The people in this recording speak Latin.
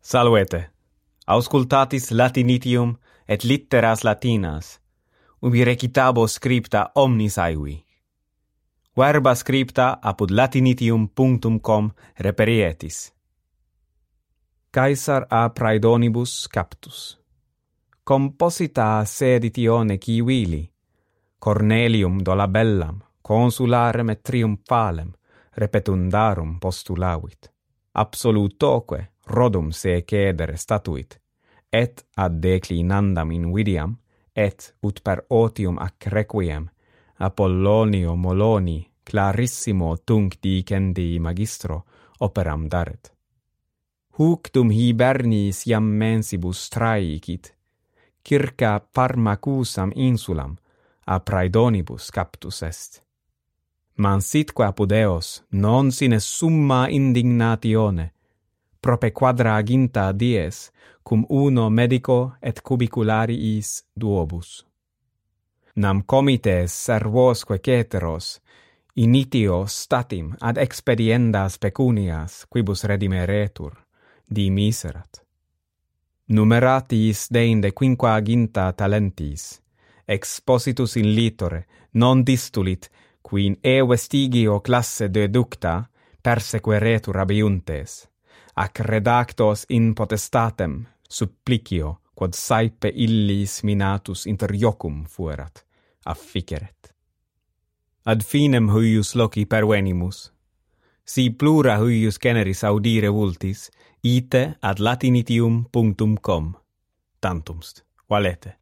Salvete. Auscultatis Latinitium et litteras latinas, ubi recitabo scripta omnis aevi. Verba scripta apud latinitium.com reperietis. Caesar a praedonibus captus. Composita seditione ciuili, Cornelium dolabellam, consularem et triumphalem, repetundarum postulavit. Absolutoque rodum se cedere statuit, et ad declinandam invidiam, et ut per otium ac requiem, Apollonio Moloni clarissimo tunc dicendi magistro operam daret. Huc dum hibernis iam mensibus traicit, circa Parmacusam insulam, a praedonibus captus est. Mansitque apud eos, non sine summa indignatione, prope aginta dies, cum uno medico et cubiculariis duobus. Nam comites servosque ceteros, initio statim ad expediendas pecunias, quibus redimeretur, di miserat. Numeratis deinde quinqua aginta talentis, expositus in litore, non distulit, quin e vestigio classe deducta, persequeretur abiuntes ac redactos in potestatem supplicio quod saepe illis minatus inter iocum fuerat afficeret. Ad finem huius loci pervenimus. Si plura huius generis audire vultis ite ad latinitium.com tantumst valete.